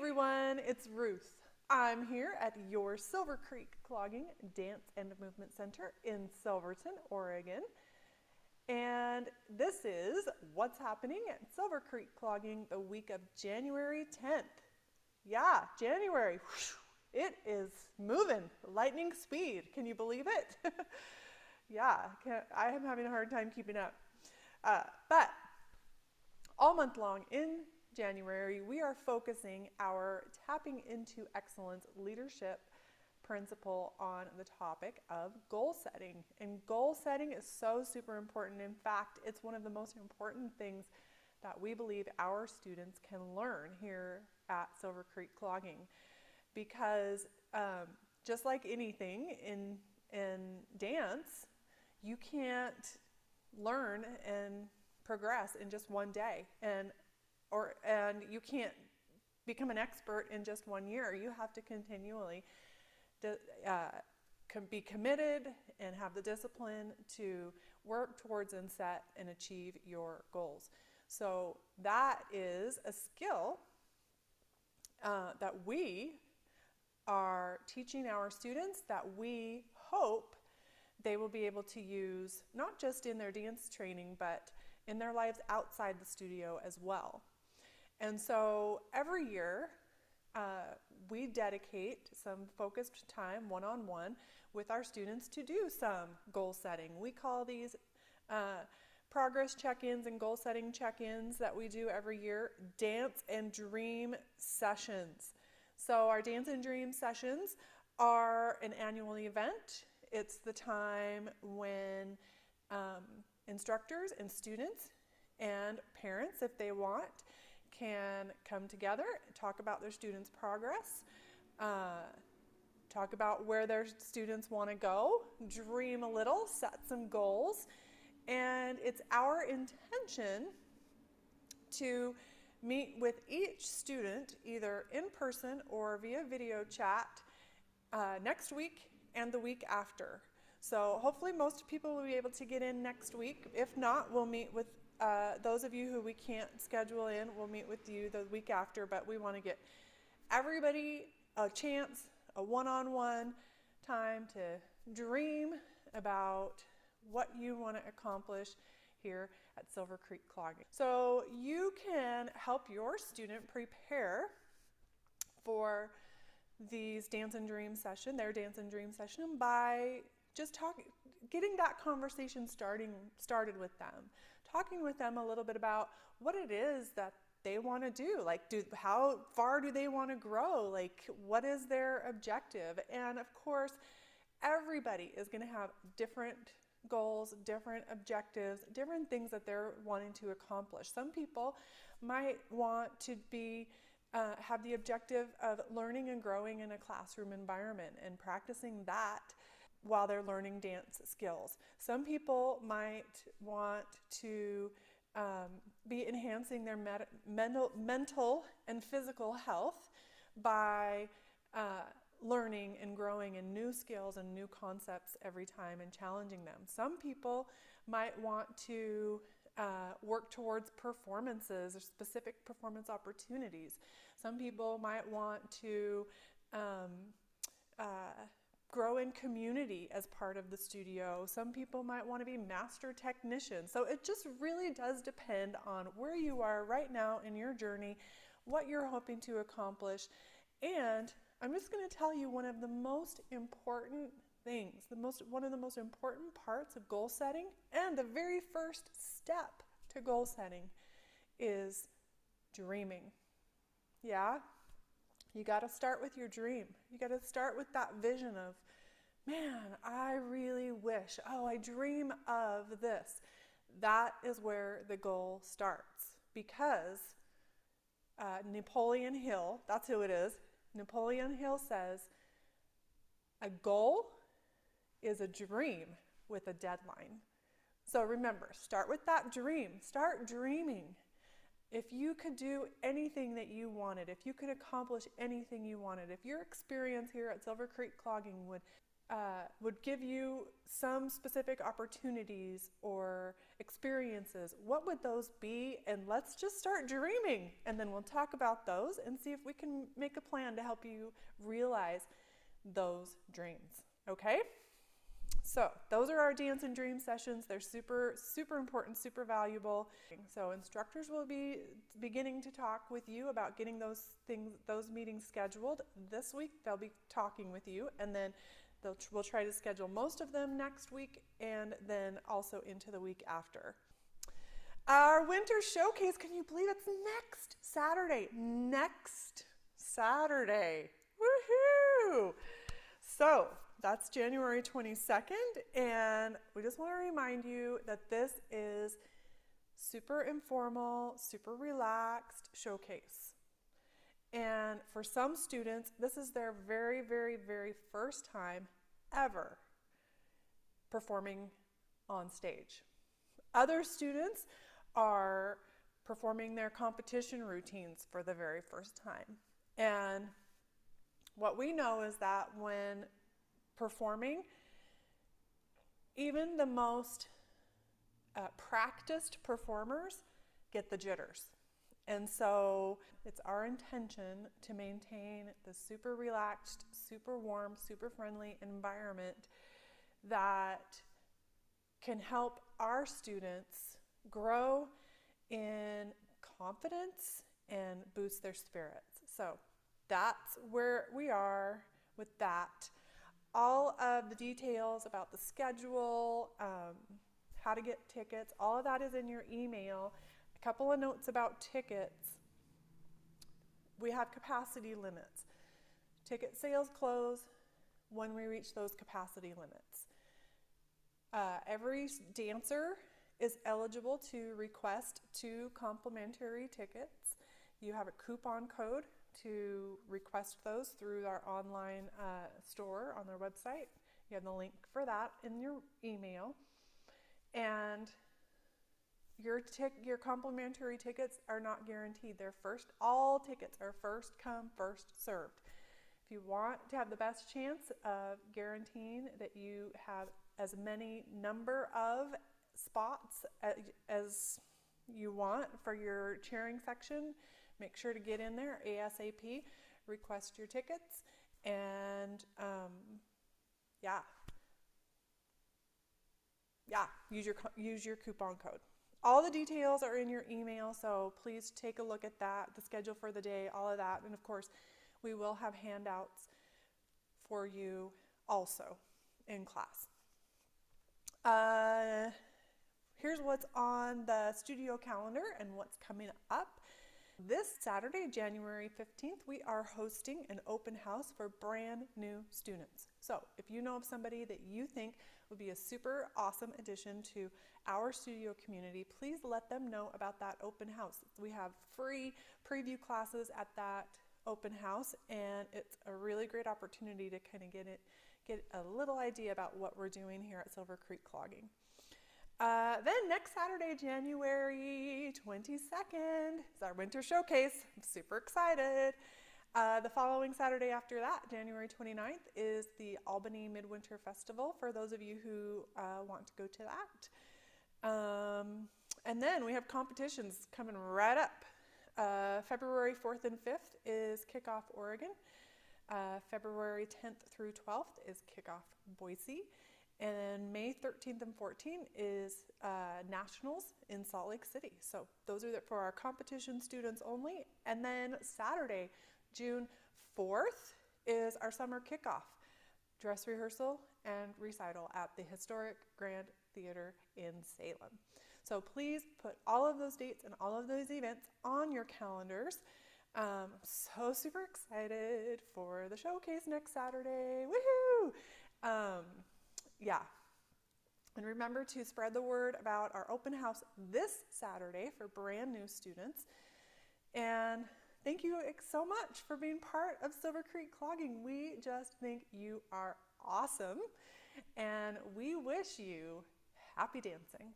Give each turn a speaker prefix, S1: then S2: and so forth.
S1: everyone, it's Ruth. I'm here at your Silver Creek Clogging Dance and Movement Center in Silverton, Oregon. And this is what's happening at Silver Creek Clogging the week of January 10th. Yeah, January. It is moving, lightning speed. Can you believe it? yeah, I am having a hard time keeping up. Uh, but all month long in January, we are focusing our tapping into excellence leadership principle on the topic of goal setting. And goal setting is so super important. In fact, it's one of the most important things that we believe our students can learn here at Silver Creek Clogging. Because um, just like anything in, in dance, you can't learn and progress in just one day. And or and you can't become an expert in just one year. You have to continually uh, be committed and have the discipline to work towards and set and achieve your goals. So that is a skill uh, that we are teaching our students that we hope they will be able to use not just in their dance training but in their lives outside the studio as well. And so every year, uh, we dedicate some focused time one on one with our students to do some goal setting. We call these uh, progress check ins and goal setting check ins that we do every year dance and dream sessions. So, our dance and dream sessions are an annual event. It's the time when um, instructors and students and parents, if they want, can come together, talk about their students' progress, uh, talk about where their students want to go, dream a little, set some goals, and it's our intention to meet with each student either in person or via video chat uh, next week and the week after. So hopefully most people will be able to get in next week. If not, we'll meet with uh, those of you who we can't schedule in, we'll meet with you the week after, but we want to get everybody a chance, a one on one time to dream about what you want to accomplish here at Silver Creek Clogging. So you can help your student prepare for these dance and dream session, their dance and dream session by just talking getting that conversation starting started with them talking with them a little bit about what it is that they want to do like do how far do they want to grow? Like what is their objective? And of course everybody is going to have different goals different objectives different things that they're wanting to accomplish. Some people might want to be uh, have the objective of learning and growing in a classroom environment and practicing that while they're learning dance skills. Some people might want to um, be enhancing their med- mental, mental and physical health by uh, learning and growing in new skills and new concepts every time and challenging them. Some people might want to uh, work towards performances or specific performance opportunities. Some people might want to um, uh, grow in community as part of the studio. Some people might want to be master technicians. So it just really does depend on where you are right now in your journey, what you're hoping to accomplish. And I'm just going to tell you one of the most important things, the most one of the most important parts of goal setting and the very first step to goal setting is dreaming. Yeah? You got to start with your dream. You got to start with that vision of, man, I really wish, oh, I dream of this. That is where the goal starts because uh, Napoleon Hill, that's who it is, Napoleon Hill says, a goal is a dream with a deadline. So remember, start with that dream. Start dreaming. If you could do anything that you wanted, if you could accomplish anything you wanted, if your experience here at Silver Creek Clogging would uh, would give you some specific opportunities or experiences, what would those be? And let's just start dreaming. And then we'll talk about those and see if we can make a plan to help you realize those dreams. Okay? So, those are our dance and dream sessions. They're super, super important, super valuable. So, instructors will be beginning to talk with you about getting those things, those meetings scheduled. This week, they'll be talking with you, and then we'll try to schedule most of them next week and then also into the week after. Our winter showcase, can you believe it's next Saturday? Next Saturday. Woohoo! So, that's January 22nd, and we just want to remind you that this is super informal, super relaxed showcase. And for some students, this is their very, very, very first time ever performing on stage. Other students are performing their competition routines for the very first time. And what we know is that when performing, even the most uh, practiced performers get the jitters. And so it's our intention to maintain the super relaxed, super warm, super friendly environment that can help our students grow in confidence and boost their spirits. So that's where we are with that all of the details about the schedule, um, how to get tickets, all of that is in your email. A couple of notes about tickets. We have capacity limits. Ticket sales close when we reach those capacity limits. Uh, every dancer is eligible to request two complimentary tickets. You have a coupon code to request those through our online uh, store on their website. You have the link for that in your email. And your tic- your complimentary tickets are not guaranteed. They're first all tickets are first come, first served. If you want to have the best chance of guaranteeing that you have as many number of spots as you want for your cheering section, make sure to get in there ASAP, request your tickets, and um, yeah, yeah, use your use your coupon code. All the details are in your email, so please take a look at that, the schedule for the day, all of that, and of course, we will have handouts for you also in class. Uh, here's what's on the studio calendar and what's coming up. This Saturday, January 15th, we are hosting an open house for brand new students. So, if you know of somebody that you think would be a super awesome addition to our studio community, please let them know about that open house. We have free preview classes at that open house, and it's a really great opportunity to kind of get it, get a little idea about what we're doing here at Silver Creek Clogging. Uh, then next Saturday, January 22nd, is our winter showcase. I'm super excited. Uh, the following Saturday after that, January 29th, is the Albany Midwinter Festival for those of you who uh, want to go to that. Um, and then we have competitions coming right up. Uh, February 4th and 5th is Kickoff Oregon. Uh, February 10th through 12th is Kickoff Boise. And then May 13th and 14th is uh, Nationals in Salt Lake City. So those are for our competition students only. And then Saturday, June 4th, is our summer kickoff dress rehearsal and recital at the historic Grand Theater in Salem. So please put all of those dates and all of those events on your calendars. Um, so super excited for the showcase next Saturday. Woohoo! Um, yeah. And remember to spread the word about our open house this Saturday for brand new students. And thank you so much for being part of Silver Creek Clogging. We just think you are awesome. And we wish you happy dancing.